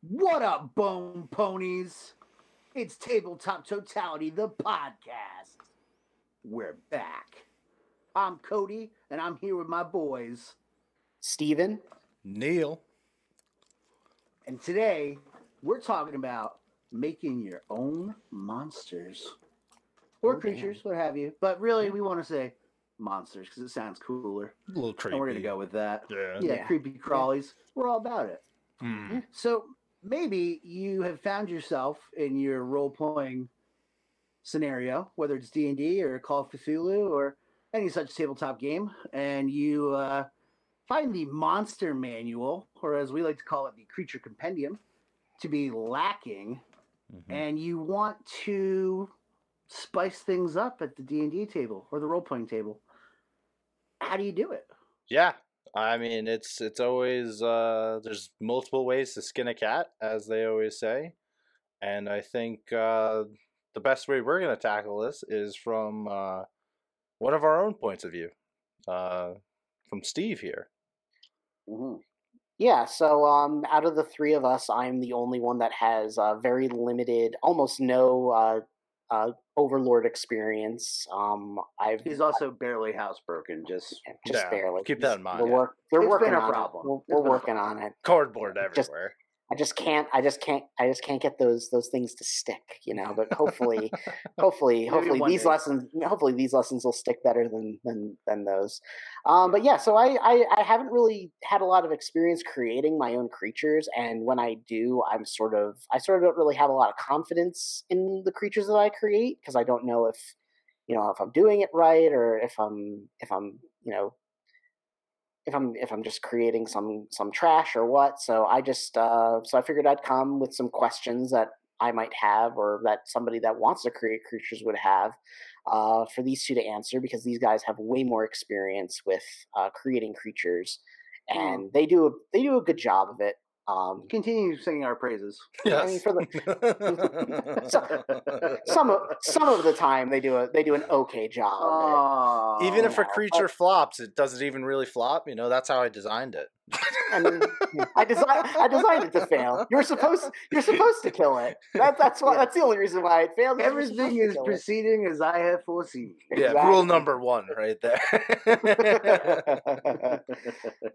What up, bone ponies? It's Tabletop Totality, the podcast. We're back. I'm Cody, and I'm here with my boys. Steven. Neil. And today, we're talking about making your own monsters or Oh, creatures, what have you. But really, we want to say monsters because it sounds cooler. A little creepy. And we're going to go with that. Yeah. Yeah, Yeah. creepy crawlies. We're all about it. Hmm. So maybe you have found yourself in your role playing scenario, whether it's D and D or Call of Cthulhu or any such tabletop game, and you uh, find the monster manual, or as we like to call it, the creature compendium, to be lacking, Mhm. and you want to spice things up at the D and D table or the role playing table. How do you do it? Yeah. I mean, it's it's always uh, there's multiple ways to skin a cat, as they always say, and I think uh, the best way we're going to tackle this is from uh, one of our own points of view, uh, from Steve here. Mhm. Yeah, so um, out of the three of us, I'm the only one that has uh, very limited, almost no uh, Overlord experience. Um, I've He's also barely housebroken. Just just Yeah, barely. keep that in mind, We're, yeah. work, they're It's working been a on problem. it. We're, we're been a working on it. Cardboard Just- everywhere. I just can't. I just can't. I just can't get those those things to stick. You know. But hopefully, hopefully, hopefully these day. lessons. Hopefully these lessons will stick better than than than those. Um, but yeah, so I, I I haven't really had a lot of experience creating my own creatures, and when I do, I'm sort of I sort of don't really have a lot of confidence in the creatures that I create because I don't know if you know if I'm doing it right or if I'm if I'm you know if I'm if I'm just creating some some trash or what. So I just uh, so I figured I'd come with some questions that I might have or that somebody that wants to create creatures would have uh, for these two to answer because these guys have way more experience with uh, creating creatures and they do a, they do a good job of it. Um, continue singing our praises. I mean, for the some of some of the time they do a they do an okay job. Oh, even if a creature flops, it doesn't even really flop. You know, that's how I designed it. I mean, I designed I designed it to fail. You're supposed you're supposed to kill it. That, that's why Yeah. that's the only reason why it failed. is you're supposed everything is kill it. proceeding as I have foreseen. Yeah, Exactly. rule number one right there.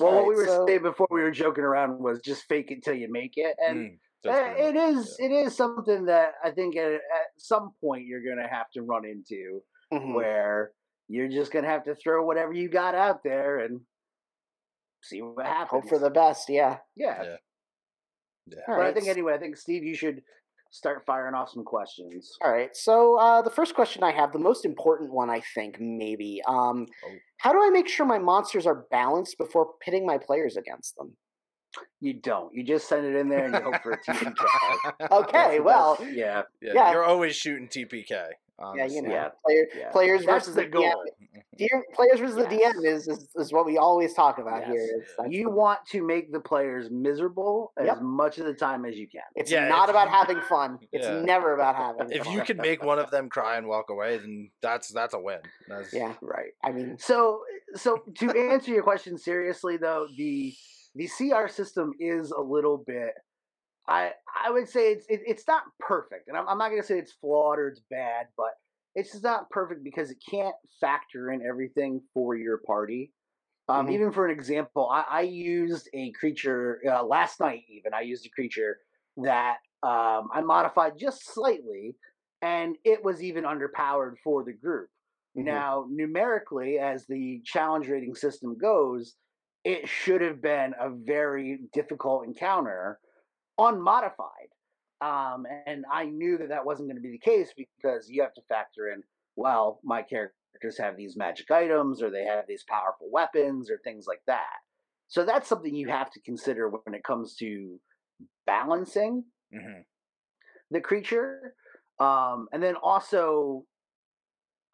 Well, what we were so- saying before we were joking around was just fake it till you make it, and Mm, that's pretty it much is it is something that I think at, at some point you're gonna have to run into Mhm. where you're just gonna have to throw whatever you got out there and see what happens. Hope for the best. Yeah. yeah. Yeah. Yeah. All But I think anyway, I think Steve, you should start firing off some questions. All right. So uh, the first question I have, the most important one, I think, maybe. Um, Oh. How do I make sure my monsters are balanced before pitting my players against them? You don't. You just send it in there and you hope for a TPK. Okay. Well. yeah, Yeah, Yeah. you're always shooting TPK. Yeah, you know, Yeah. player, yeah. players That's versus the the, goal. DM. Dear, players versus the DM is, is is what we always talk about Yes. here. You the- want to make the players miserable as much of the time as you can. It's Yeah, not if about you- having fun. It's never about having fun. If fun. you can make one of them cry and walk away, then that's that's a win. That's, Yeah. Right. I mean, So, so to answer your question seriously, though, the the CR system is a little bit. I I would say it's it, it's not perfect, and I'm, I'm not going to say it's flawed or it's bad, but it's just not perfect because it can't factor in everything for your party. Um, Mhm. Even for an example, I, I used a creature uh, last night. Even I used a creature that um, I modified just slightly, and it was even underpowered for the group. mhm. Now, numerically, as the challenge rating system goes, it should have been a very difficult encounter, unmodified. Um, and I knew that that wasn't going to be the case because you have to factor in, well, my characters have these magic items or they have these powerful weapons or things like that. So that's something you have to consider when it comes to balancing Mhm. the creature. Um, and then also,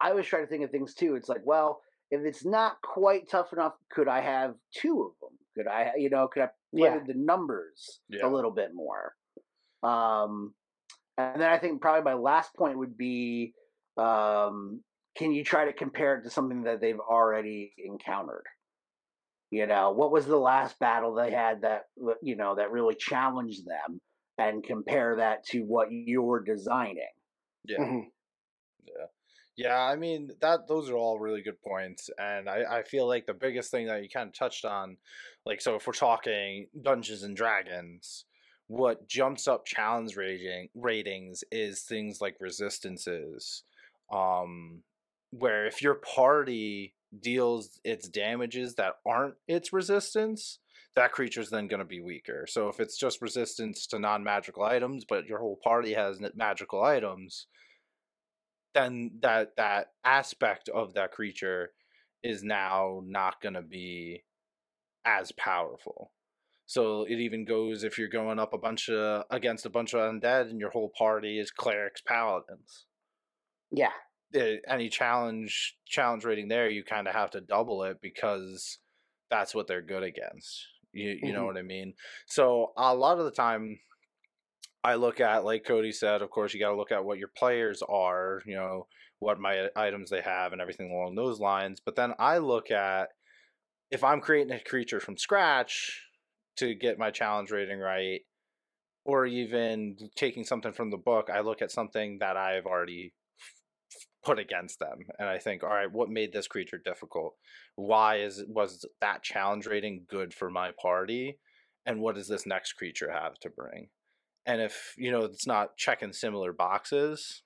I always try to think of things too. It's like, well, if it's not quite tough enough, could I have two of them? Could I, you know, could I Yeah. the numbers Yeah. a little bit more? Um, and then I think probably my last point would be, um, can you try to compare it to something that they've already encountered? You know, what was the last battle they had that you know that really challenged them, and compare that to what you're designing. Yeah. Mm-hmm. Yeah. Yeah, I mean that those are all really good points, and I, I feel like the biggest thing that you kind of touched on, like so if we're talking Dungeons and Dragons, what jumps up challenge rating ratings is things like resistances, um, where if your party deals its damages that aren't its resistance, that creature's then going to be weaker. So if it's just resistance to non-magical items, but your whole party has magical items, then that that aspect of that creature is now not going to be as powerful. So it even goes if you're going up a bunch of against a bunch of undead and your whole party is clerics paladins. Yeah. It, any challenge challenge rating there, you kind of have to double it because that's what they're good against. You you mm-hmm. know what I mean? So a lot of the time I look at, like Cody said, of course, you got to look at what your players are, you know, what my items they have and everything along those lines. But then I look at if I'm creating a creature from scratch to get my challenge rating right, or even taking something from the book, I look at something that I've already put against them and i think all right what made this creature difficult why is was that challenge rating good for my party and what does this next creature have to bring and if you know it's not checking similar boxes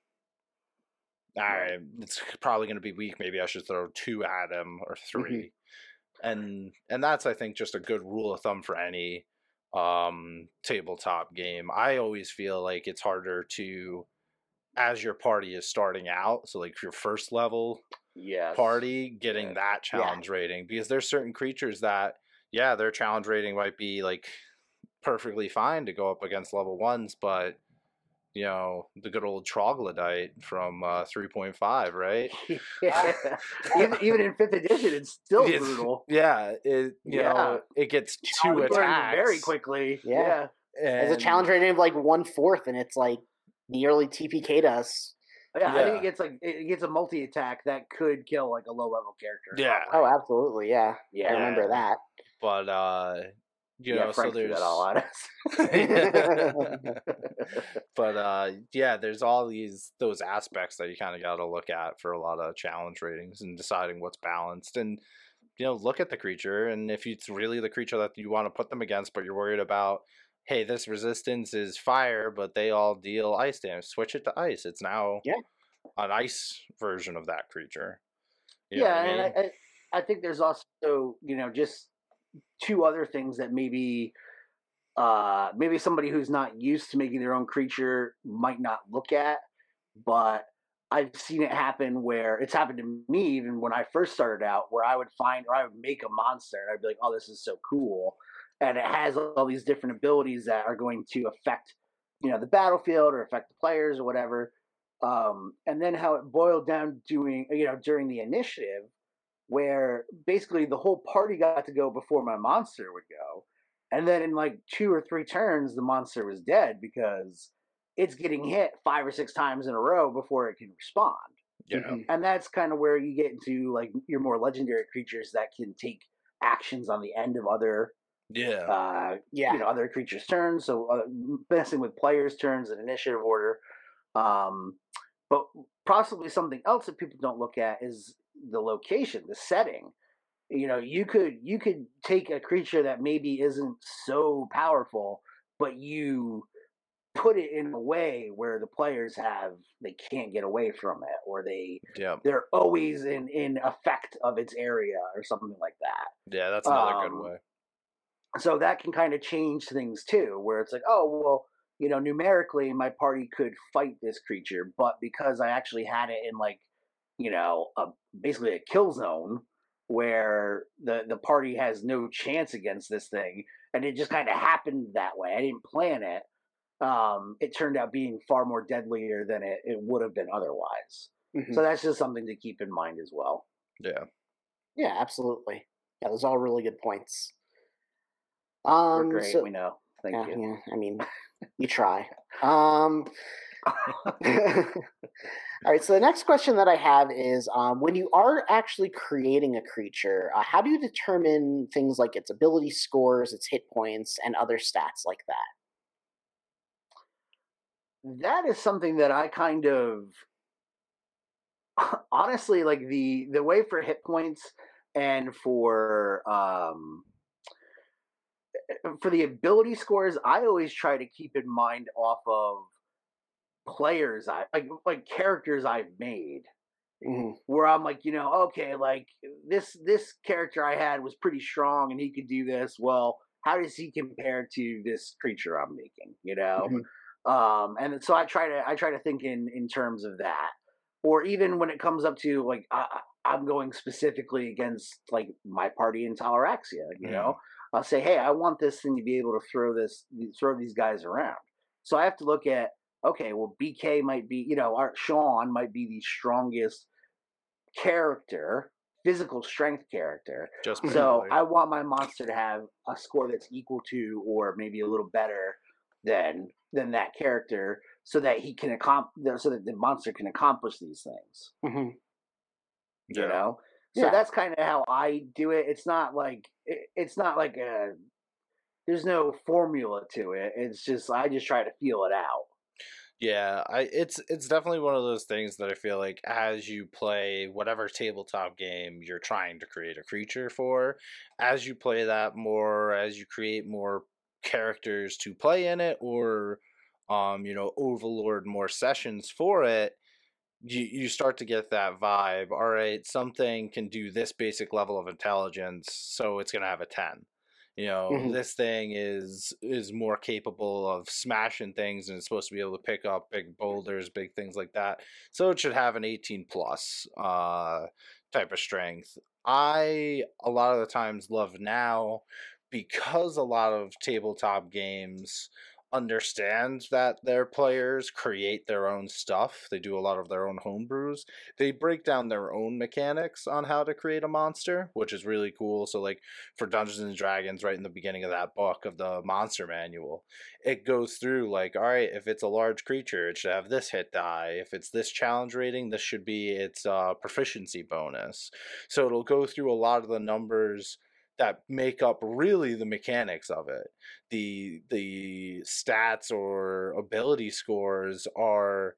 I, it's probably going to be weak maybe i should throw two at him or mm-hmm. 3 mm-hmm. and and that's i think just a good rule of thumb for any um tabletop game i always feel like it's harder to as your party is starting out so like your first level yes. party getting yeah. that challenge yeah. rating because there's certain creatures that yeah their challenge rating might be like perfectly fine to go up against level ones, but you know the good old troglodyte from uh, 3.5 right yeah. even, even in fifth edition it's still it's, brutal yeah it you yeah. know it gets two attacks very quickly yeah, yeah. And, a challenge rating of like one fourth and it's like nearly tpk'd us yeah, yeah, I think it gets like it gets a multi attack that could kill like a low level character. Yeah. Oh, absolutely. Yeah. Yeah. I remember that. But uh you yeah, know, Frank so there's that all on but uh, yeah, there's all these those aspects that you kind of got to look at for a lot of challenge ratings and deciding what's balanced and you know look at the creature and if it's really the creature that you want to put them against, but you're worried about hey, this resistance is fire, but they all deal ice damage. Switch it to ice. It's now yeah. an ice version of that creature. You yeah, I mean? and I, I, I think there's also you know just two other things that maybe uh maybe somebody who's not used to making their own creature might not look at but i've seen it happen where it's happened to me even when i first started out where i would find or i would make a monster and i'd be like oh this is so cool. And it has all these different abilities that are going to affect you know the battlefield or affect the players or whatever. Um and then how it boiled down doing you know during the initiative where basically the whole party got to go before my monster would go. And then in like two or three turns, the monster was dead because it's getting hit five or six times in a row before it can respond. Yeah. Mm-hmm. And that's kind of where you get into like your more legendary creatures that can take actions on the end of other yeah uh yeah you know other creatures turns so uh, messing with players turns and initiative order um but possibly something else that people don't look at is the location, the setting. You know, you could you could take a creature that maybe isn't so powerful, but you put it in a way where the players have they can't get away from it or they yeah. they're always in in effect of its area or something like that yeah that's another um, good way so that can kind of change things too where it's like oh well you know numerically my party could fight this creature but because i actually had it in like you know, a, basically a kill zone where the the party has no chance against this thing, and it just kind of happened that way. I didn't plan it. Um, it turned out being far more deadlier than it, it would have been otherwise. Mm-hmm. So that's just something to keep in mind as well. Yeah. Yeah, absolutely. Yeah, those are all really good points. Um, We're great, so, we know. Thank yeah, you. Yeah, I mean, you try. Um, All right. So the next question that I have is, um, when you are actually creating a creature, uh, how do you determine things like its ability scores, its hit points, and other stats like that? That is something that I kind of honestly like the the way for hit points and for um eh, for the ability scores, I always try to keep in mind off of players I like like characters I've made. Mm-hmm. Where I'm like, you know, okay, like this this character I had was pretty strong and he could do this. Well, how does he compare to this creature I'm making? You know, mm-hmm. um, and so I try to I try to think in in terms of that, or even when it comes up to like I, I'm going specifically against like my party in Toleraxia. You mm-hmm. know, I'll say, hey, I want this thing to be able to throw this throw these guys around. So I have to look at okay, well, BK might be, you know, our Sean might be the strongest character, physical strength character. Just so I want my monster to have a score that's equal to, or maybe a little better than than that character, so that he can accomplish, so that the monster can accomplish these things. Mm-hmm. You yeah. know. So yeah. that's kind of how I do it. It's not like it, it's not like a there's no formula to it. It's just I just try to feel it out. Yeah, I it's it's definitely one of those things that I feel like as you play whatever tabletop game you're trying to create a creature for, as you play that more, as you create more characters to play in it or um you know overlord more sessions for it, you you start to get that vibe. All right, something can do this basic level of intelligence, so it's going to have a 10 you know mm-hmm. this thing is is more capable of smashing things and it's supposed to be able to pick up big boulders big things like that so it should have an 18 plus uh type of strength i a lot of the times love now because a lot of tabletop games understand that their players create their own stuff. They do a lot of their own homebrews. They break down their own mechanics on how to create a monster, which is really cool. So, like for Dungeons and Dragons, right in the beginning of that book of the monster manual, it goes through like, all right, if it's a large creature, it should have this hit die. If it's this challenge rating, this should be its uh, proficiency bonus. So it'll go through a lot of the numbers that make up really the mechanics of it. The the stats or ability scores are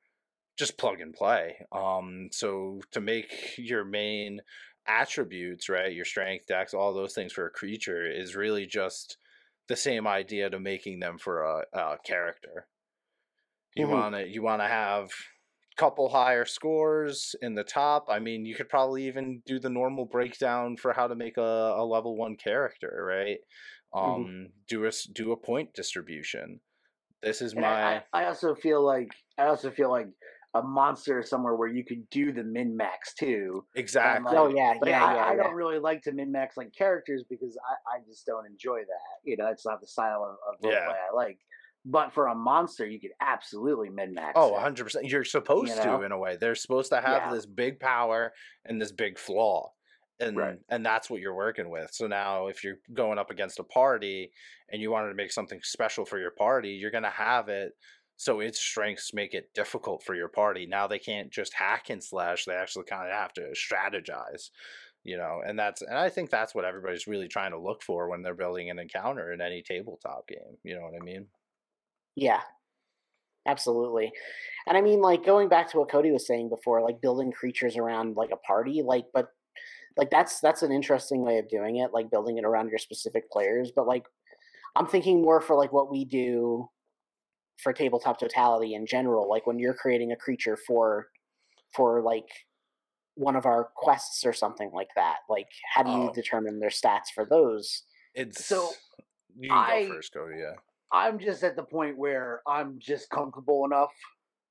just plug and play. Um, so to make your main attributes, right, your strength, dex, all those things for a creature is really just the same idea to making them for a, a character. You mm-hmm. want to you want to have couple higher scores in the top. I mean, you could probably even do the normal breakdown for how to make a, a level one character, right? Mm-hmm. Um, mm-hmm. do a do a point distribution. This is my. I, I, also feel like I also feel like a monster somewhere where you could do the min max too. Exactly. Like, oh yeah, but yeah, I, yeah, I yeah. don't really like to min max like characters because I, I just don't enjoy that. You know, it's not the style of, of roleplay yeah. I like. But for a monster, you could absolutely min max. Oh, 100 percent. You're supposed you know? to in a way. They're supposed to have yeah. this big power and this big flaw. And right. and that's what you're working with. So now if you're going up against a party and you wanted to make something special for your party, you're gonna have it so its strengths make it difficult for your party. Now they can't just hack and slash, they actually kind of have to strategize you know and that's and i think that's what everybody's really trying to look for when they're building an encounter in any tabletop game you know what i mean yeah, absolutely. And I mean, like going back to what Cody was saying before, like building creatures around like a party, like, but like that's that's an interesting way of doing it, like building it around your specific players. But like, I'm thinking more for like what we do for tabletop totality in general. Like when you're creating a creature for for like one of our quests or something like that. Like, how do you oh. determine their stats for those? It's so. You can I, go first, Cody. Yeah. I'm just at the point where I'm just comfortable enough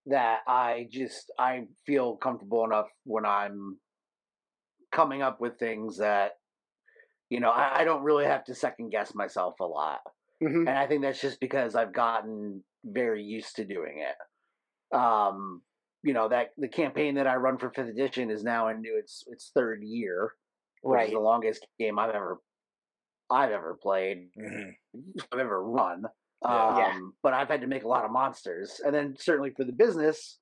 that I just I feel comfortable enough when I'm coming up with things that you know I, I don't really have to second guess myself a lot, mm-hmm. and I think that's just because I've gotten very used to doing it. Um, you know that the campaign that I run for fifth edition is now into its its third year, right? the longest game I've ever I've ever played, mm-hmm. I've ever run. Um, yeah. But I I've had to make a lot of monsters, and then certainly for the business,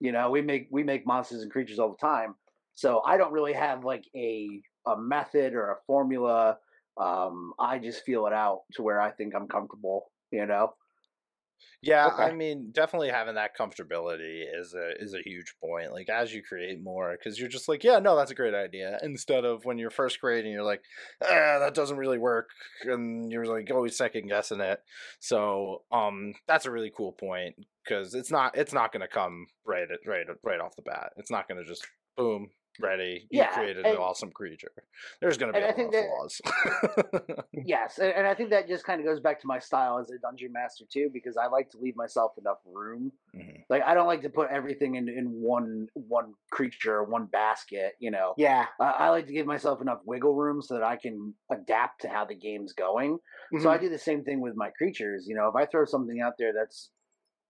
you know, we make we make monsters and creatures all the time. So I don't really have like a a method or a formula. Um, I just feel it out to where I think I'm comfortable. You know. Yeah, Okay. I mean, definitely having that comfortability is a is a huge point. Like as you create more, because you're just like, yeah, no, that's a great idea. Instead of when you're first creating, you're like, ah, that doesn't really work, and you're like always second guessing it. So, um, that's a really cool point because it's not it's not gonna come right at, right right off the bat. It's not gonna just boom ready. You Yeah, created an awesome creature. There's gonna be and a I lot of flaws. Yes, and, and I think that just kind of goes back to my style as a dungeon master too, because I like to leave myself enough room. Mhm. Like I don't like to put everything in in one one creature, one basket. You know, Yeah. I, I like to give myself enough wiggle room so that I can adapt to how the game's going. So I do the same thing with my creatures. You know, if I throw something out there that's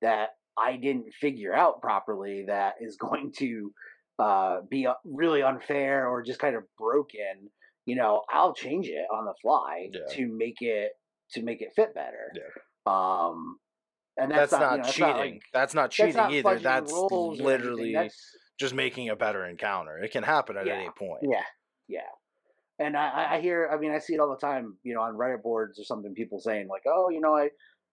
that I didn't figure out properly, that is going to uh, be uh, really unfair or just kind of broken, you know, I'll change it on the fly Yeah. to make it to make it fit better. Yeah. Um, and that's, That's, not, you know, that's cheating. not like- that's not that's cheating either. That's rules or anything. literally That's- just making a better encounter. It can happen at Yeah. any point. Yeah. Yeah. And I, I- I hear, I mean, I see it all the time, you know, on Reddit boards or something, people saying, like, oh, you know, I,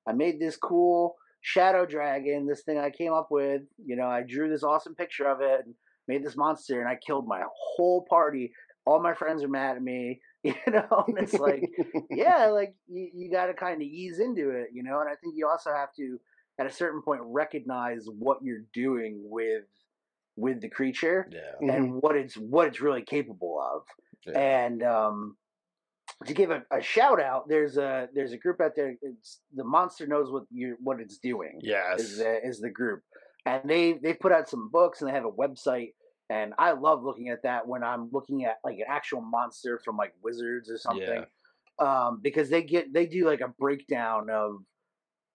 I made this cool shadow dragon, this thing I came up with, you know, I drew this awesome picture of it and made this monster and I killed my whole party. All my friends are mad at me, you know, and it's like, yeah, like you, you got to kind of ease into it, you know, and I think you also have to, at a certain point, recognize what you're doing with, with the creature Yeah. and what it's what it's really capable of. Yeah. And um, to give a, a shout out, there's a there's a group out there. It's the monster knows what you what it's doing. Yes. Is the is the group, and they they put out some books and they have a website. And I love looking at that when I'm looking at like an actual monster from like Wizards or something, um, because they get they do like a breakdown of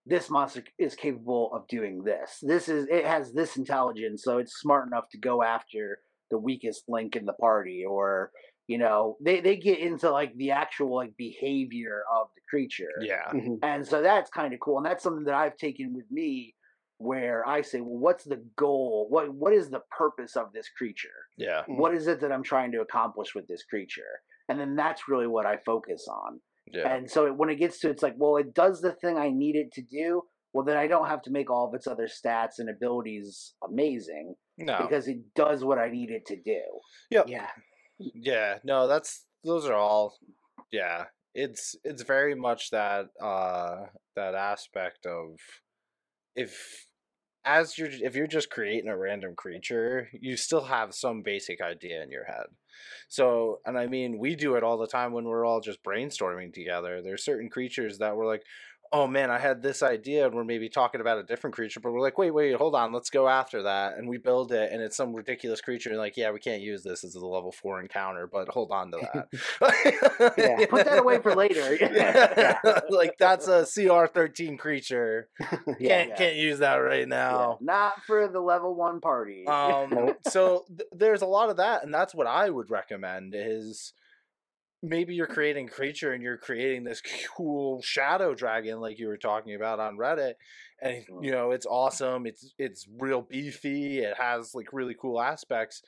this monster is capable of doing this. This is it has this intelligence, so it's smart enough to go after the weakest link in the party, or you know, they they get into like the actual like behavior of the creature, yeah. Mhm. and so that's kind of cool, and that's something that I've taken with me, where I say, well, what's the goal? What what is the purpose of this creature? Yeah. Mhm. What is it that I'm trying to accomplish with this creature? And then that's really what I focus on. Yeah. And so when it gets to it's like, well, it does the thing I need it to do. Well, then I don't have to make all of its other stats and abilities amazing No. because it does what I need it to do. Yep. Yeah. Yeah, no, that's those are all yeah. It's it's very much that uh that aspect of if as you're if you're just creating a random creature, you still have some basic idea in your head. So, and I mean, we do it all the time when we're all just brainstorming together. There's certain creatures that we're like, oh man, I had this idea, and we're maybe talking about a different creature, but we're like, wait, wait, hold on, let's go after that, and we build it, and it's some ridiculous creature, and like, yeah, we can't use this as a level four encounter, but hold on to that. Yeah. Put that away for later. Yeah. like that's a CR thirteen creature. yeah. Can't can't use that right now. not for the level one party. Um, so th- there's a lot of that, and that's what I would recommend is maybe you're creating a creature and you're creating this cool shadow dragon like you were talking about on Reddit, and Mm. you know it's awesome. It's it's real beefy. It has like really cool aspects,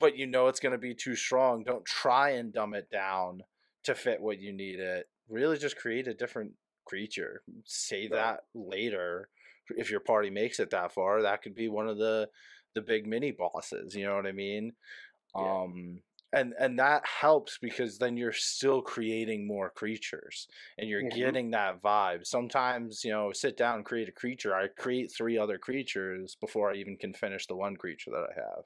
but you know it's going to be too strong. Don't try and dumb it down to fit what you need it. Really, just create a different creature. Save Right. that later if your party makes it that far. That could be one of the the big mini bosses. You know what I mean? Yeah. Um, and and that helps because then you're still creating more creatures and you're Mhm. getting that vibe. Sometimes you know, sit down and create a creature. I create three other creatures before I even can finish the one creature that I have.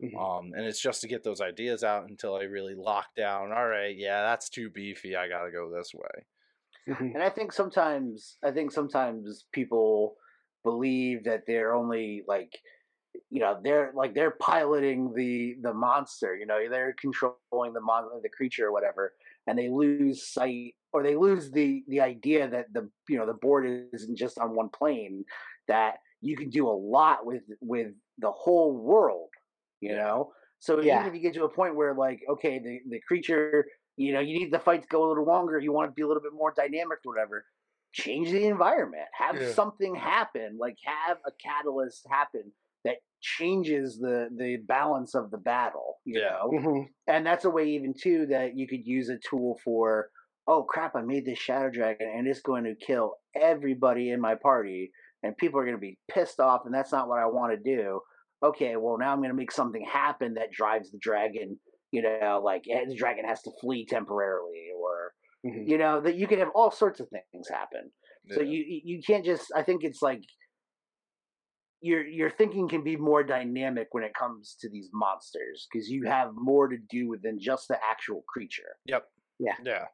Mhm. Um, and it's just to get those ideas out until I really lock down. All right, yeah, that's too beefy. I gotta go this way. Mhm. And I think sometimes I think sometimes people believe that they're only like you know they're like they're piloting the the monster you know they're controlling the mon the creature or whatever and they lose sight or they lose the the idea that the you know the board isn't just on one plane that you can do a lot with with the whole world you know so Yeah. even if you get to a point where like okay the the creature you know you need the fight to go a little longer you want to be a little bit more dynamic or whatever change the environment, have Yeah. something happen, like have a catalyst happen changes the the balance of the battle. You Yeah. know, Mhm. and that's a way even too that you could use a tool for. Oh crap! I made this shadow dragon, and it's going to kill everybody in my party, and people are going to be pissed off, and that's not what I want to do. Okay, well now I'm going to make something happen that drives the dragon. You know, like eh, the dragon has to flee temporarily, or Mhm. you know that you can have all sorts of things happen. So Yeah. you you you can't just. I think it's like your your thinking can be more dynamic when it comes to these monsters because you have more to do with than just the actual creature. Yep. Yeah. Yeah.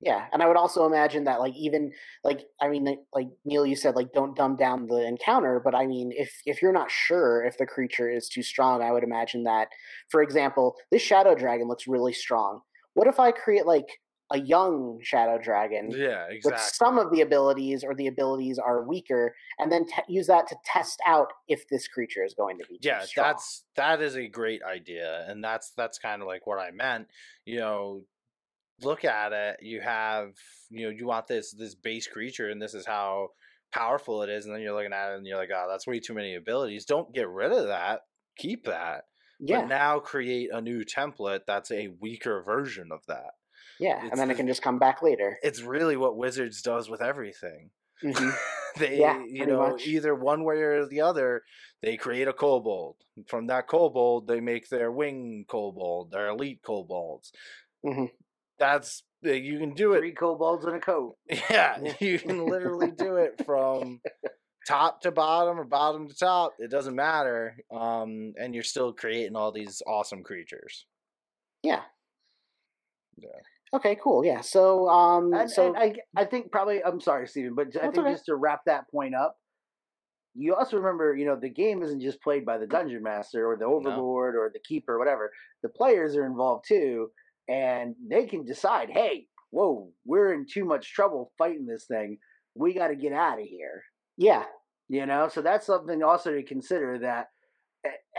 Yeah, and I would also imagine that, like, even like, I mean, like- like Neil, you said, like, don't dumb down the encounter. But I mean, if if you're not sure if the creature is too strong, I would imagine that, for example, this shadow dragon looks really strong. What if I create like a young shadow dragon Yeah. with Exactly. some of the abilities, or the abilities are weaker, and then te- use that to test out if this creature is going to be yeah strong? that's that is a great idea and that's that's kind of like what i meant you know look at it you have you know you want this this base creature and this is how powerful it is and then you're looking at it and you're like oh that's way too many abilities don't get rid of that keep that yeah, but now create a new template that's a weaker version of that yeah, it's and then the- it can just come back later. it's really what wizards does with everything Mhm. they Yeah, you know much. either one way or the other they create a kobold from that kobold they make their wing kobold their elite kobolds Mhm. that's uh, you can do it Three kobolds in a coat. yeah you can literally do it from top to bottom or bottom to top it doesn't matter um and you're still creating all these awesome creatures Yeah. Yeah. Okay, cool. Yeah. So, um, And, so and I I think probably I'm sorry, Stephen, but I think okay. just to wrap that point up, you also remember, you know, the game isn't just played by the dungeon master or the overlord or the keeper or whatever. The players are involved too, and they can decide, hey, whoa, we're in too much trouble fighting this thing. We got to get out of here. yeah, You know, so that's something also to consider that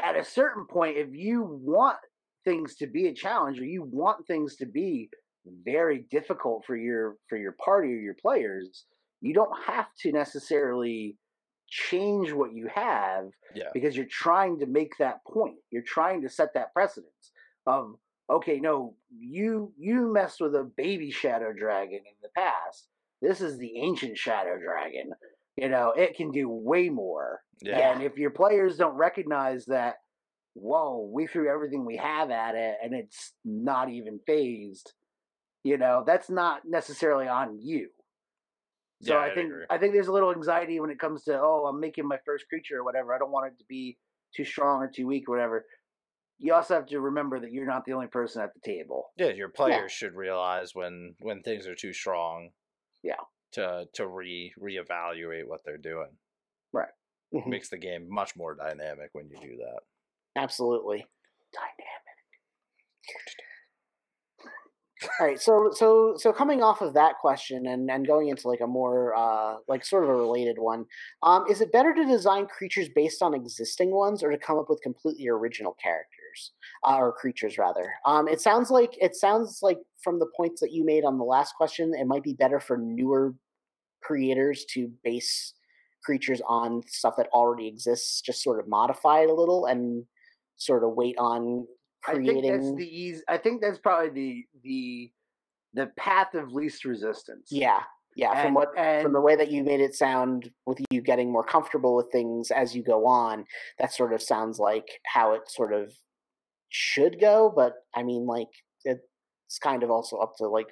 at a certain point, if you want things to be a challenge or you want things to be very difficult for your for your party or your players, you don't have to necessarily change what you have yeah because you're trying to make that point. You're trying to set that precedence of okay, no, you you messed with a baby shadow dragon in the past. This is the ancient shadow dragon. You know, it can do way more. yeah And if your players don't recognize that, whoa, we threw everything we have at it and it's not even fazed, you know, that's not necessarily on you. So Yeah, I think agree. I think there's a little anxiety when it comes to oh I'm making my first creature or whatever. I don't want it to be too strong or too weak or whatever. You also have to remember that you're not the only person at the table. Yeah, your players should realize when when things are too strong. Yeah. To to re reevaluate what they're doing. Mhm. Makes the game much more dynamic when you do that. absolutely. Dynamic. All right, so so so coming off of that question and and going into like a more uh like sort of a related one, um, is it better to design creatures based on existing ones or to come up with completely original characters uh, or creatures rather? Um, it sounds like it sounds like from the points that you made on the last question, it might be better for newer creators to base creatures on stuff that already exists, just sort of modify it a little and sort of wait on I think that's the easy. I think that's probably the the the path of least resistance. Yeah, yeah. from what and from the way that you made it sound, with you getting more comfortable with things as you go on, that sort of sounds like how it sort of should go. But I mean, like it's kind of also up to like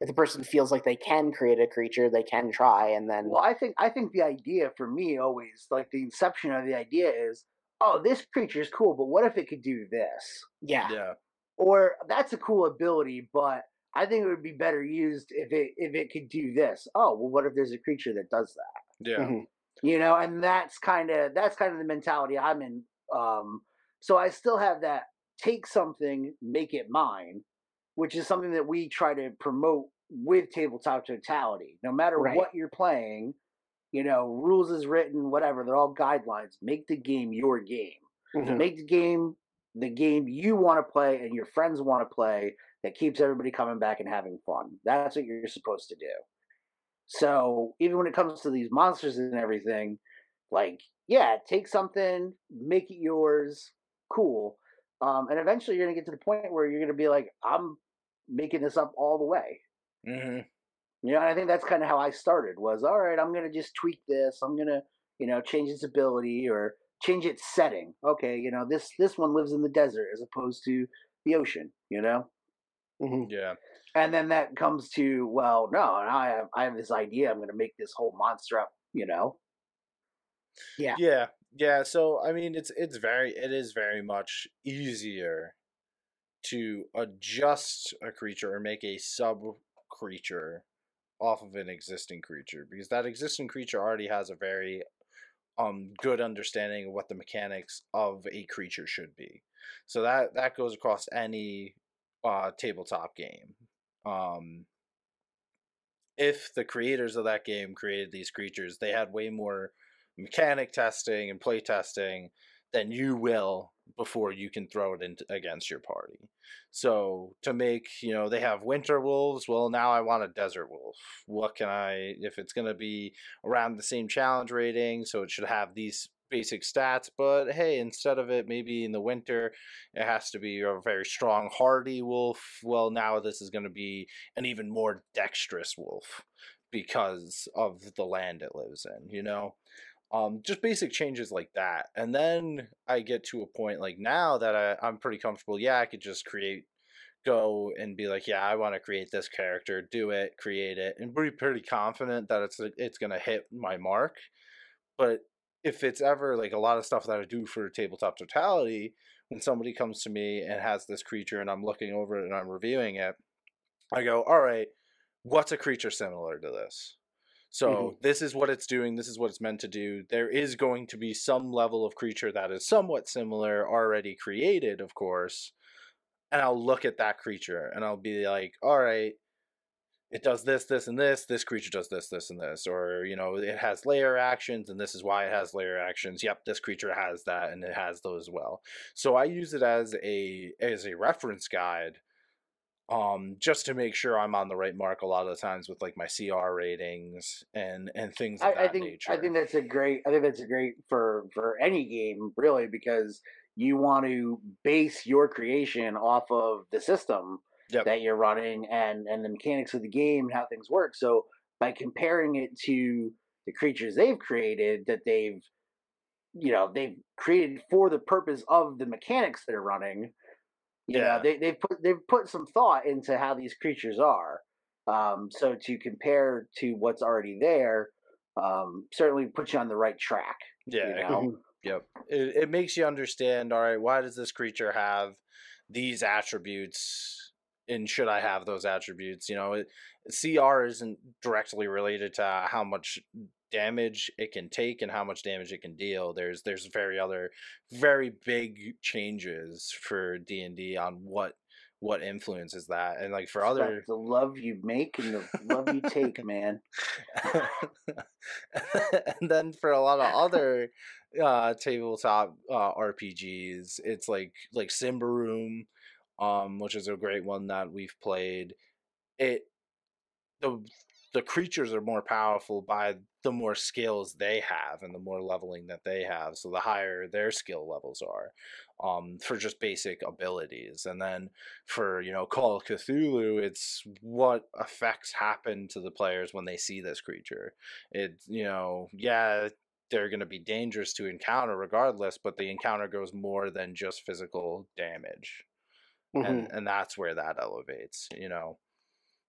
if the person feels like they can create a creature, they can try, and then Well, I think I think the idea for me always like the inception of the idea is, oh, this creature is cool, but what if it could do this? yeah, Yeah. Or that's a cool ability, but I think it would be better used if it if it could do this. Oh, well, what if there's a creature that does that? Yeah. Mhm. You know, and that's kind of that's kind of the mentality I'm in. Um, so I still have that take something, make it mine, which is something that we try to promote with tabletop totality. No matter Right. what you're playing, you know, rules is written, whatever, they're all guidelines. Make the game your game. Mhm. Make the game the game you want to play and your friends want to play that keeps everybody coming back and having fun. That's what you're supposed to do. So even when it comes to these monsters and everything, like yeah, take something, make it yours, cool. Um, and eventually you're gonna get to the point where you're gonna be like, I'm making this up all the way. Mm-hmm. You know, and I think that's kind of how I started. Was all right. I'm gonna just tweak this. I'm gonna, you know, change its ability or change its setting. Okay, you know, this this one lives in the desert as opposed to the ocean. You know. Mhm. Yeah. And then that comes to well, no, I have I have this idea. I'm gonna make this whole monster up. You know. Yeah. Yeah. Yeah. So I mean it's it's very it is very much easier to adjust a creature or make a sub creature off of an existing creature because that existing creature already has a very um good understanding of what the mechanics of a creature should be. So that that goes across any uh tabletop game. Um if the creators of that game created these creatures, they had way more mechanic testing and play testing than you will before you can throw it in against your party. So to make, you know, they have winter wolves. Well, now I want a desert wolf. What can I, if it's going to be around the same challenge rating, so it should have these basic stats, but hey, instead of it maybe in the winter, it has to be a very strong, hardy wolf. Well, now this is going to be an even more dexterous wolf because of the land it lives in, you know? Um, just basic changes like that. And then I get to a point like now that I, I'm pretty comfortable. Yeah, I could just create, go and be like, yeah, I want to create this character, do it, create it, and be pretty confident that it's it's gonna hit my mark. But if it's ever like a lot of stuff that I do for tabletop totality, when somebody comes to me and has this creature and I'm looking over it and I'm reviewing it, I go, all right, what's a creature similar to this? So Mhm. this is what it's doing. This is what it's meant to do. There is going to be some level of creature that is somewhat similar, already created, of course. And I'll look at that creature and I'll be like, all right, it does this, this, and this. This creature does this, this, and this. Or, you know, it has lair actions, and this is why it has lair actions. Yep, this creature has that, and it has those as well. So I use it as a as a reference guide um just to make sure i'm on the right mark a lot of the times with like my cr ratings and and things of I, that I think nature I think that's a great. I think that's a great for for any game really because you want to base your creation off of the system Yep. that you're running and and the mechanics of the game and how things work. So by comparing it to the creatures they've created that they've you know they've created for the purpose of the mechanics they're running. You Yeah. know, they they've put they've put some thought into how these creatures are. Um, so to compare to what's already there, um, certainly puts you on the right track. yeah You it- know. Yep. It, it makes you understand, all right, why does this creature have these attributes? And should I have those attributes? You know, it, CR isn't directly related to how much damage it can take and how much damage it can deal. There's there's very other very big changes for D and D on what what influences that. And like for It's other the love you make and the love you take, man. and then for a lot of other uh tabletop uh RPGs, it's like like Symbaroum, um, which is a great one that we've played. It the the creatures are more powerful by the more skills they have and the more leveling that they have. So the higher their skill levels are, um, for just basic abilities. And then for you know Call of Cthulhu, it's what effects happen to the players when they see this creature. It you know yeah they're going to be dangerous to encounter regardless, but the encounter goes more than just physical damage, Mhm. and and that's where that elevates. You know.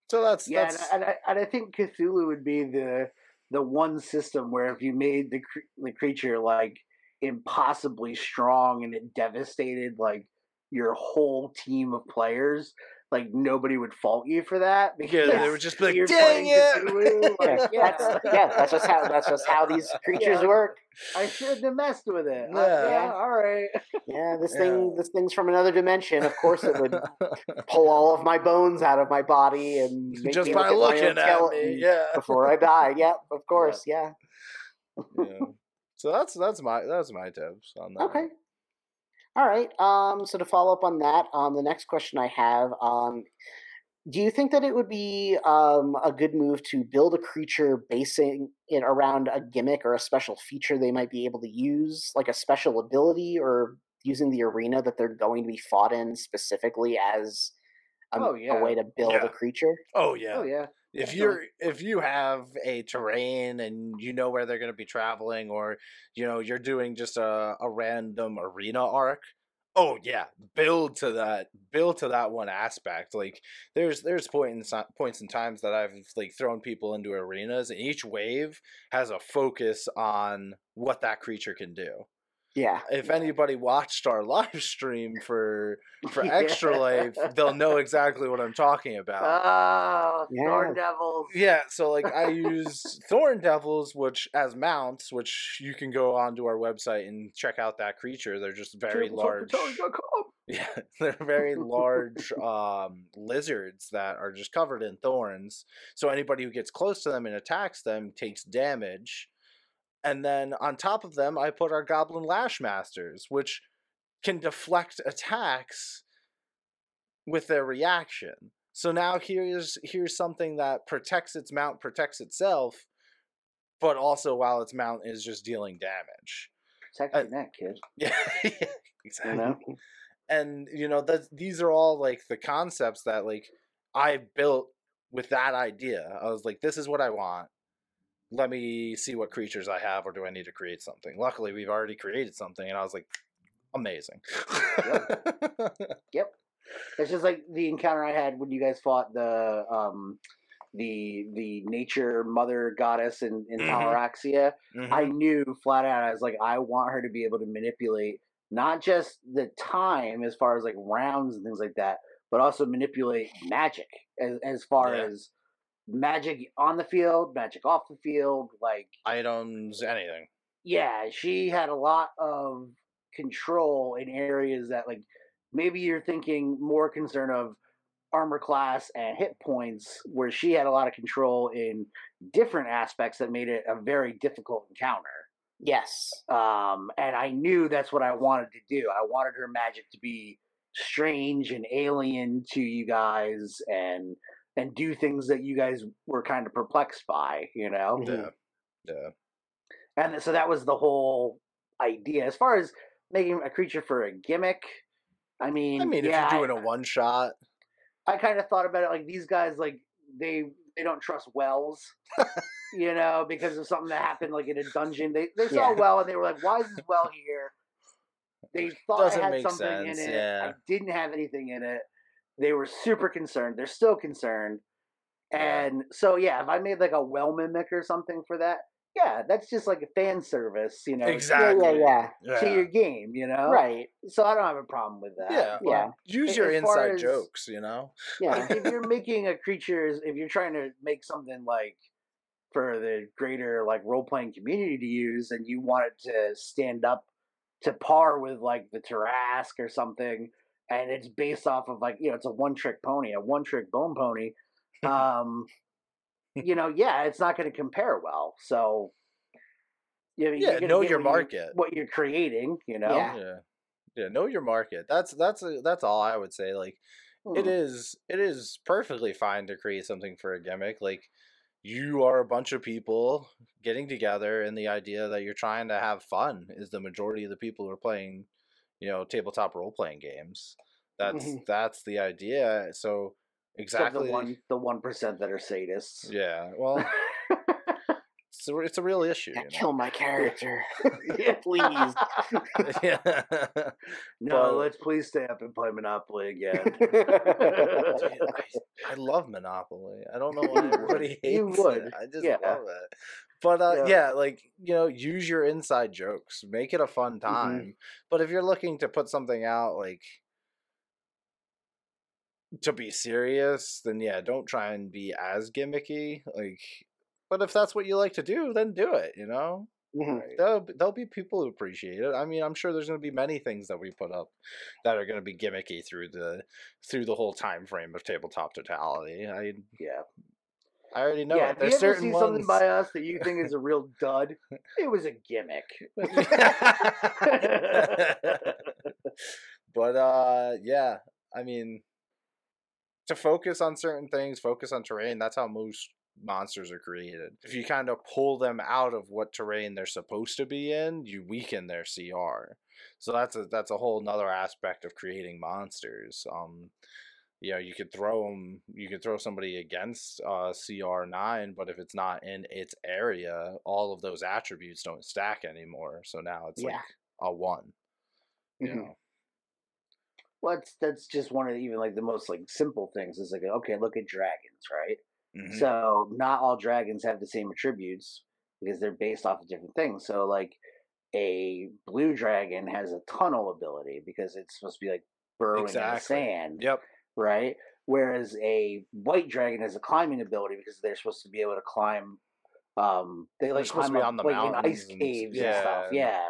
So that's Yeah, and, that's and, I, and I think Cthulhu would be the the one system where if you made the cre- the creature like impossibly strong and it devastated like your whole team of players, like nobody would fault you for that Yeah, because they would just be like, you're "Dang playing it!" Cthulhu, yeah, like, yeah, that's yeah, that's just how that's just how these creatures Yeah. work. I shouldn't have messed with it. Uh, Yeah. yeah, all right. Yeah, this Yeah. thing this thing's from another dimension. Of course, it would pull all of my bones out of my body and make just me by look at my own looking at skeleton me, yeah. before I die. Yep, of course, yeah. yeah. So that's that's my that's my tips on that. Okay. All right. Um, so to follow up on that, um, the next question I have, um, do you think that it would be um, a good move to build a creature basing it around a gimmick or a special feature they might be able to use, like a special ability, or using the arena that they're going to be fought in specifically as a, Oh, yeah. a way to build Yeah. a creature? Oh yeah. Oh yeah. If you're if you have a terrain and you know where they're going to be traveling or you know you're doing just a, a random arena arc oh yeah build to that build to that one aspect like there's there's points points in times that i've like thrown people into arenas and each wave has a focus on what that creature can do Yeah. if anybody watched our live stream for for Yeah. extra life they'll know exactly what i'm talking about Oh, Yeah. Thorn Devils. yeah, so like I use Thorn Devils, which as mounts, which you can go onto our website and check out that creature. They're just very large. Yeah, they're very large um, lizards that are just covered in thorns. So anybody who gets close to them and attacks them takes damage. And then on top of them, I put our Goblin Lash Masters, which can deflect attacks with their reaction. So now here's here's something that protects its mount, protects itself, but also while its mount is just dealing damage. Protect Uh, neck, kid. Yeah, You exactly know. and you know that these are all like the concepts that like I built with that idea. I was like, this is what I want. Let me see what creatures I have, or do I need to create something? Luckily, we've already created something, and I was like, amazing. Yep. It's just like the encounter I had when you guys fought the um the the nature mother goddess in, in. Palaraxia. Mhm. I knew flat out I was like, I want her to be able to manipulate not just the time as far as like rounds and things like that, but also manipulate magic as as far Yeah. as magic on the field, magic off the field, like Items, anything. yeah, she had a lot of control in areas that like maybe you're thinking more concern of armor class and hit points where she had a lot of control in different aspects that made it a very difficult encounter Yes. um and i knew that's what i wanted to do i wanted her magic to be strange and alien to you guys and and do things that you guys were kind of perplexed by you know. Yeah, mm-hmm. yeah. and so that was the whole idea. As far as making a creature for a gimmick, I mean, I mean, yeah, if you're doing a one shot, I, I kind of thought about it like these guys, like they they don't trust wells, you know, because of something that happened like in a dungeon. They they saw Yeah. well and they were like, "Why is this well here?" They thought Doesn't it had something sense, in it. yeah. I didn't have anything in it. They were super concerned. They're still concerned. And so yeah, if I made like a well mimic or something for that, yeah, that's just like a fan service, you know, Exactly. Yeah, yeah, yeah. to your game, you know. Right. So I don't have a problem with that. Yeah, but yeah. Use as your far inside as- jokes, you know. Yeah. if you're making a creature, if you're trying to make something like for the greater like role playing community to use, and you want it to stand up to par with like the Tarrasque or something, and it's based off of like you know it's a one trick pony, a one trick bone pony. Um, you know, yeah, it's not going to compare well. So. You know, Yeah, know your what you- market. what you're creating, you know. Yeah. Yeah, yeah. Know your market. That's that's a, that's all I would say. Like it Hmm. is it is perfectly fine to create something for a gimmick. Like you are a bunch of people getting together, and the idea that you're trying to have fun is the majority of the people who are playing, you know, tabletop role playing games. That's Mhm. that's the idea. So exactly. the one the one percent that are sadists. Yeah. Well, it's a, it's a real issue. You Kill know? my character. Yeah. Please. yeah. no, But- let's please stay up and play Monopoly again. Dude, I, I love Monopoly. I don't know why everybody hates You would. it. I just Yeah. love it. But uh, Yeah. yeah. like you know, use your inside jokes. Make it a fun Mm-hmm. time. But if you're looking to put something out like to be serious, then yeah, don't try and be as gimmicky. Like, but if that's what you like to do, then do it. You know, Mhm. there'll be- there'll be people who appreciate it. I mean, I'm sure there's going to be many things that we put up that are going to be gimmicky through the through the whole time frame of tabletop totality. I yeah. I already know yeah, it. if you There's ever certain see ones. something by us that you think is a real dud, it was a gimmick. but uh, yeah, I mean, to focus on certain things, focus on terrain. That's how most monsters are created. If you kind of pull them out of what terrain they're supposed to be in, you weaken their CR. So that's a that's a whole nother aspect of creating monsters. Um, you know, you could throw them, you could throw somebody against uh, CR nine, but if it's not in its area, all of those attributes don't stack anymore. So now it's Yeah. like a one. You Mhm. know, Well, that's that's just one of the, even like the most like simple things. Is like okay, look at dragons, right? Mhm. So not all dragons have the same attributes because they're based off of different things. So like a blue dragon has a tunnel ability because it's supposed to be like burrowing in the sand, Yep. right? Whereas a white dragon has a climbing ability because they're supposed to be able to climb. Um, they like supposed to climb be up, on the like in ice mountains and- caves and stuff. yeah. Yeah,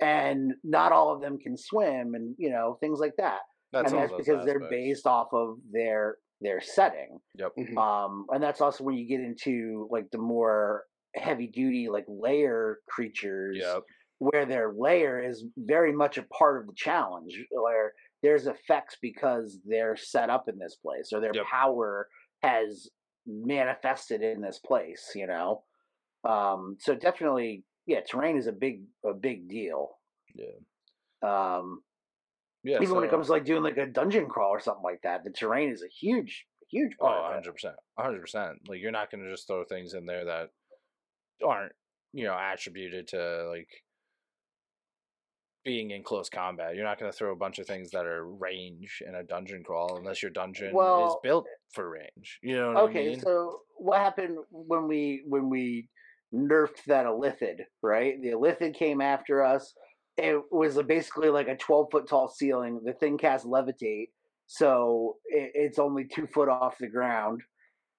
and not all of them can swim, and you know things like that That's and that's because they're based off of their their setting. Yep. Mhm. Um, and that's also when you get into like the more heavy duty like lair creatures, Yep. where their lair is very much a part of the challenge, where there's effects because they're set up in this place or their Yep. power has manifested in this place. You know, um, so definitely, yeah, terrain is a big a big deal. Yeah. Um, Yeah. even when it comes to like doing like a dungeon crawl or something like that, the terrain is a huge, huge Oh, part it. 100 percent, hundred percent. Like you're not gonna just throw things in there that aren't, you know, attributed to like being in close combat. You're not gonna throw a bunch of things that are range in a dungeon crawl unless your dungeon is built for range. You know what I Okay, mean? so what happened when we when we nerfed that Illithid, right? The Illithid came after us. It was basically like a twelve foot tall ceiling. The thing cast levitate, so it, it's only two foot off the ground.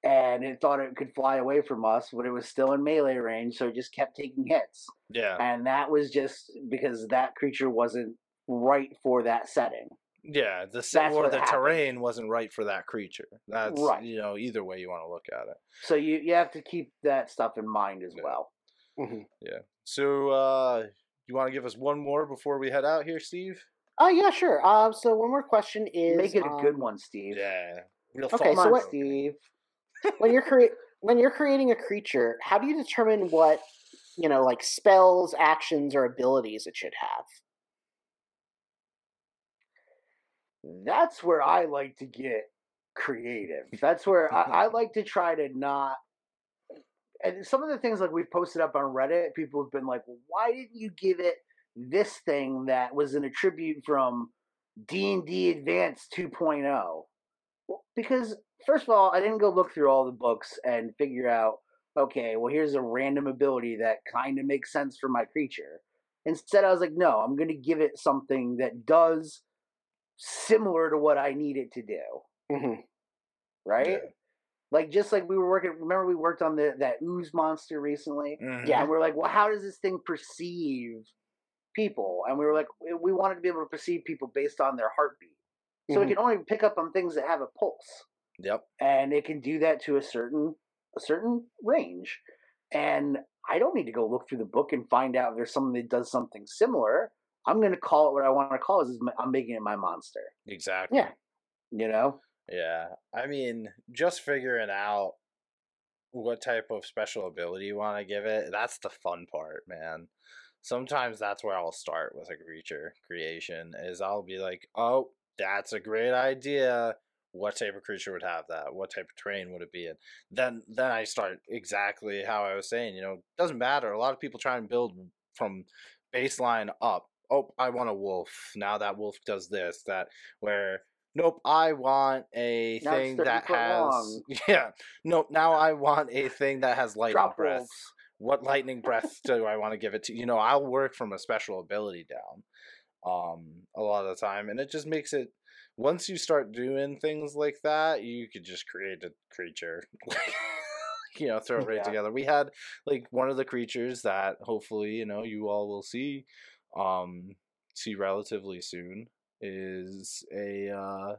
And it thought it could fly away from us, but it was still in melee range, so it just kept taking hits. yeah, and that was just because that creature wasn't right for that setting. yeah. The se- that's or the happened. terrain wasn't right for that creature. That's Right. you know either way you want to look at it. So you you have to keep that stuff in mind as Yeah. well. Mhm. Yeah. So uh you want to give us one more before we head out here, Steve? Oh yeah, sure. Um, so one more question is Make it a good um, one, Steve. Yeah. Real Okay, so on, what- Steve. when you're create when you're creating a creature, how do you determine what you know, like spells, actions, or abilities it should have? That's where I like to get creative. That's where I, I like to try to not. And some of the things like we've posted up on Reddit, people have been like, "Why didn't you give it this thing that was an attribute from D and D Advanced 2.0?" Well, because first of all, I didn't go look through all the books and figure out, okay, well, here's a random ability that kind of makes sense for my creature. Instead, I was like, no, I'm going to give it something that does similar to what I need it to do, Mhm. right? Yeah. Like just like we were working. Remember, we worked on the that ooze monster recently, Mhm. Yeah. and we are like, well, how does this thing perceive people? And we were like, we- wanted to be able to perceive people based on their heartbeat, so Mhm. it can only pick up on things that have a pulse Yep. and it can do that to a certain a certain range. And I don't need to go look through the book and find out if there's something that does something similar. I'm going to call it what I want to call it. Is I'm making it my monster. Exactly. Yeah. You know? Yeah. I mean, just figuring out what type of special ability you want to give it, that's the fun part, man. Sometimes that's where I'll start with a creature creation is I'll be like, "Oh, that's a great idea. What type of creature would have that? What type of terrain would it be in?" Then then I start exactly how I was saying, you know, doesn't matter. A lot of people try and build from baseline up. Oh, I want a wolf. Now that wolf does this, that where Nope, I want a Now thing that has long. yeah. Nope, now I want a thing that has lightning Drop breath. What lightning breath do I want to give it to? You know, I'll work from a special ability down um a lot of the time and it just makes it once you start doing things like that, you could just create a creature. you know, throw it right Yeah. together. We had like one of the creatures that hopefully, you know, you all will see um see relatively soon is a uh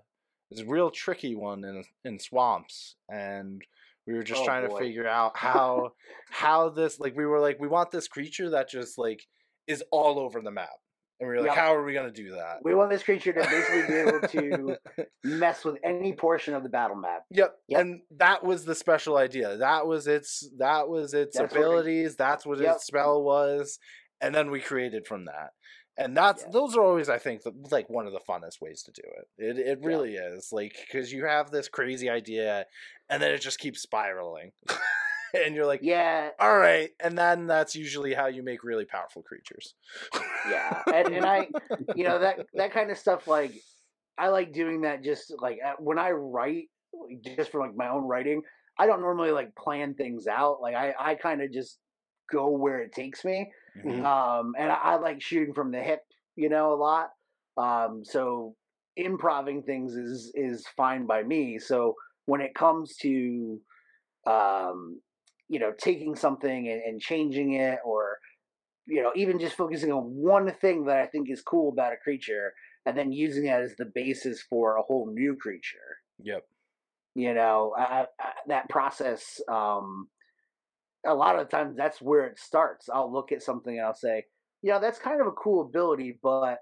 is a real tricky one in in swamps and we were just Oh, trying boy. to figure out how how this like we were like we want this creature that just like is all over the map And we were like, Yep. how are we going to do that? We want this creature to basically be able to mess with any portion of the battle map. Yep. Yep. And that was the special idea. That was its that was its That's what it- abilities, that's what Yep. its spell was, and then we created from that. And that's Yeah. those are always I think the, like one of the funnest ways to do it. It it Yeah. really is. Like cuz you have this crazy idea and then it just keeps spiraling. and you're like, Yeah, "All right." And then that's usually how you make really powerful creatures. yeah, and and I, you know that that kind of stuff. Like, I like doing that. Just like uh, when I write, just for like my own writing, I don't normally like plan things out. Like I I kind of just go where it takes me. Mhm. um, and I, I like shooting from the hip, you know, a lot. Um, so improving things is is fine by me. So when it comes to, um, you know, taking something and, and changing it, or you know, even just focusing on one thing that I think is cool about a creature, and then using that as the basis for a whole new creature Yep. you know I, I, that process um a lot of times that's where it starts. I'll look at something and i'll say you know that's kind of a cool ability but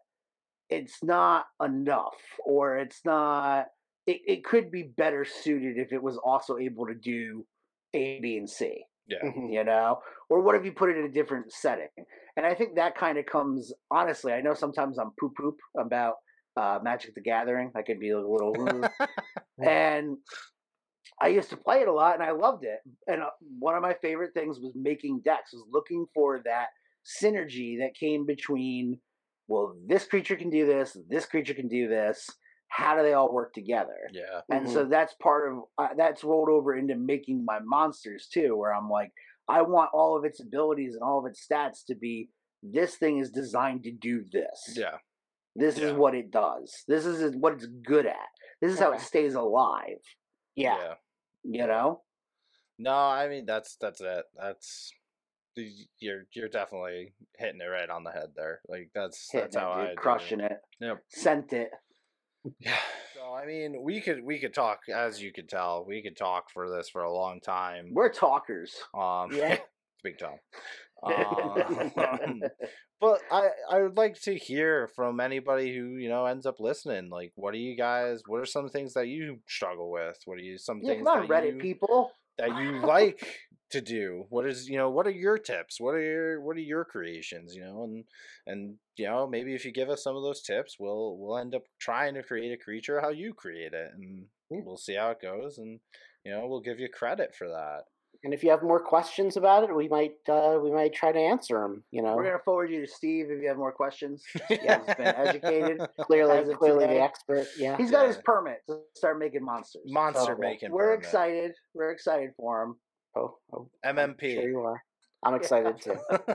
it's not enough or it's not it, it could be better suited if it was also able to do a b and c Yeah. You know? Or what if you put it in a different setting? And i think that kind of comes honestly i know sometimes i'm poop poop about uh magic the gathering i could be a little and I used to play it a lot, and I loved it. And uh, one of my favorite things was making decks, was looking for that synergy that came between, well, this creature can do this, this creature can do this. How do they all work together? Yeah. And so that's part of uh, that's rolled over into making my monsters too, where I'm like, I want all of its abilities and all of its stats to be. This thing is designed to do this. Yeah. This is what it does. This is what it's good at. This is how it stays alive. Yeah. You know. No, I mean that's that's it. That's you're you're definitely hitting it right on the head there. Like that's hitting that's how it, I dude, do crushing it. Yep. Sent it. Yeah. So I mean, we could we could talk as you could tell. We could talk for this for a long time. We're talkers. Um, Yeah. big time. Um, but I I would like to hear from anybody who you know ends up listening. Like, what do you guys? What are some things that you struggle with? What are you some yeah, things come on, that Reddit you people. that you like to do? What is you know what are your tips? What are your what are your creations? You know, and and you know maybe if you give us some of those tips, we'll we'll end up trying to create a creature how you create it, and we'll see how it goes, and you know we'll give you credit for that. And if you have more questions about it, we might uh, we might try to answer them. You know, We're gonna forward you to Steve if you have more questions. He's been educated. clearly as of clearly today. the expert. Yeah. He's got his permit to start making monsters. Monster So, making. We're permit. excited. We're excited for him. Oh, oh, MMP. Sure you are. I'm excited too.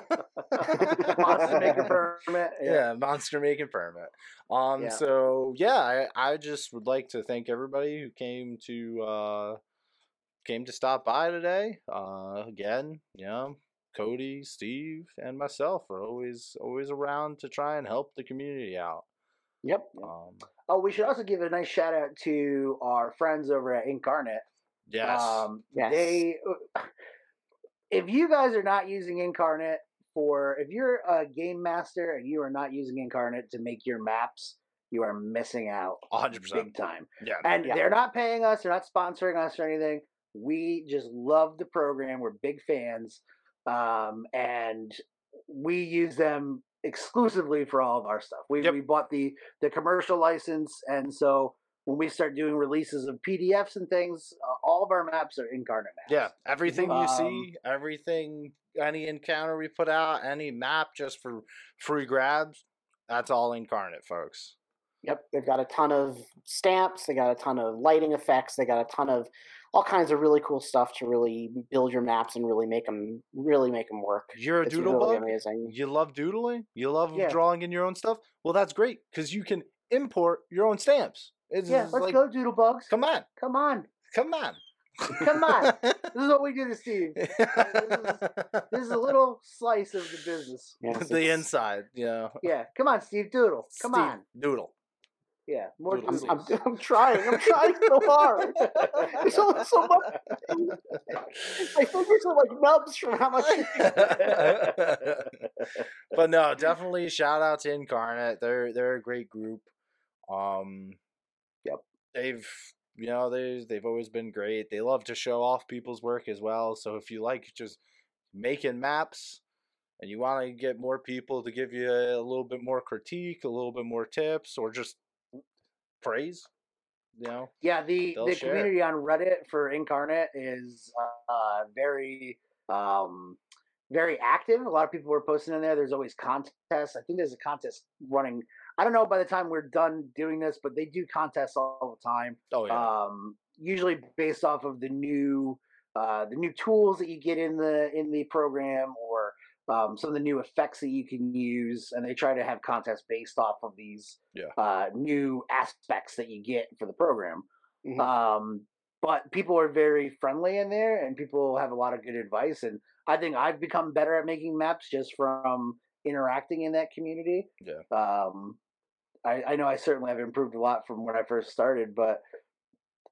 Monster maker permit. yeah. monster making permit. Um. Yeah. So yeah, I I just would like to thank everybody who came to uh came to stop by today. Uh, again, you know, Cody, Steve, and myself are always always around to try and help the community out. Yep. Um. Oh, we should also give a nice shout out to our friends over at Inkarnate. Yes. Um, Yes. They, if you guys are not using Inkarnate for, if you're a game master and you are not using Inkarnate to make your maps, you are missing out A hundred percent. big time. Yeah. And Yeah. they're not paying us; they're not sponsoring us or anything. We just love the program. We're big fans, um, and we use them exclusively for all of our stuff. We Yep. we bought the the commercial license, and so when we start doing releases of PDFs and things, uh, all of our maps are inkarnate maps. Yeah, everything you Um, see, everything, any encounter we put out, any map just for free grabs, that's all inkarnate, folks. Yep. They've got a ton of stamps. They got a ton of lighting effects. They got a ton of all kinds of really cool stuff to really build your maps and really make them really make them work. You're a It's doodle really bug. amazing. You love doodling. You love Yeah. drawing in your own stuff. Well, that's great because you can import your own stamps. It's Yeah, just let's like, go, Doodle Bugs. Come on, Come on. come on, Come on. This is what we do to Steve. This is a little slice of the business. Yes, the it's- inside, you know. Yeah, come on, Steve Doodle. Come Steve, on. doodle. Yeah, more I'm, I'm, I'm trying. I'm trying so hard. There's so, so much. My fingers are like nubs from how much. but but no, definitely shout out to Inkarnate. They're they're a great group. Um, Yep. They've you know they they've always been great. They love to show off people's work as well. So if you like just making maps and you want to get more people to give you a little bit more critique, a little bit more tips, or just praise, you know, Yeah, the the share. community on Reddit for Inkarnate is uh, very um, very active. A lot of people are posting in there. There's always contests. I think there's a contest running. I don't know by the time we're done doing this, but they do contests all the time. oh yeah, Um, usually based off of the new uh, the new tools that you get in the in the program or um, some of the new effects that you can use, and they try to have contests based off of these Yeah. uh, new aspects that you get for the program. Mhm. Um, but people are very friendly in there, and people have a lot of good advice. And I think I've become better at making maps just from interacting in that community. Yeah. Um, I, I know I certainly have improved a lot from when I first started, but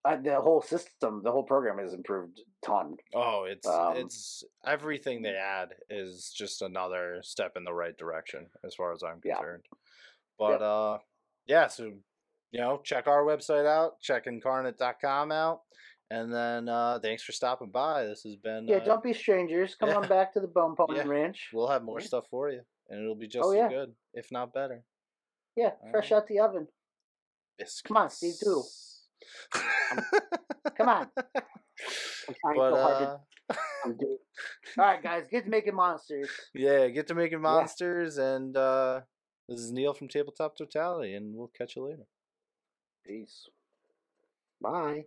I, the whole system, the whole program has improved ton. oh it's um, it's everything they add is just another step in the right direction as far as I'm Yeah. concerned. But uh, yeah, so you know, check our website out, check inkarnate.com out, and then uh, thanks for stopping by. This has been Yeah, uh, don't be strangers. Come yeah. on back to the Bone Pony Yeah. Ranch. We'll have more Yeah. stuff for you, and it'll be just Oh, as yeah. good, if not better. Yeah, fresh Alright. out the oven. Biscuits. Come on, Steve Doodle. Come on. I'm trying but so hard uh, to I'm doing All right, guys, get to making monsters. yeah, get to making monsters, and uh, this is Neil from Tabletop Totality, and we'll catch you later. Peace. Bye.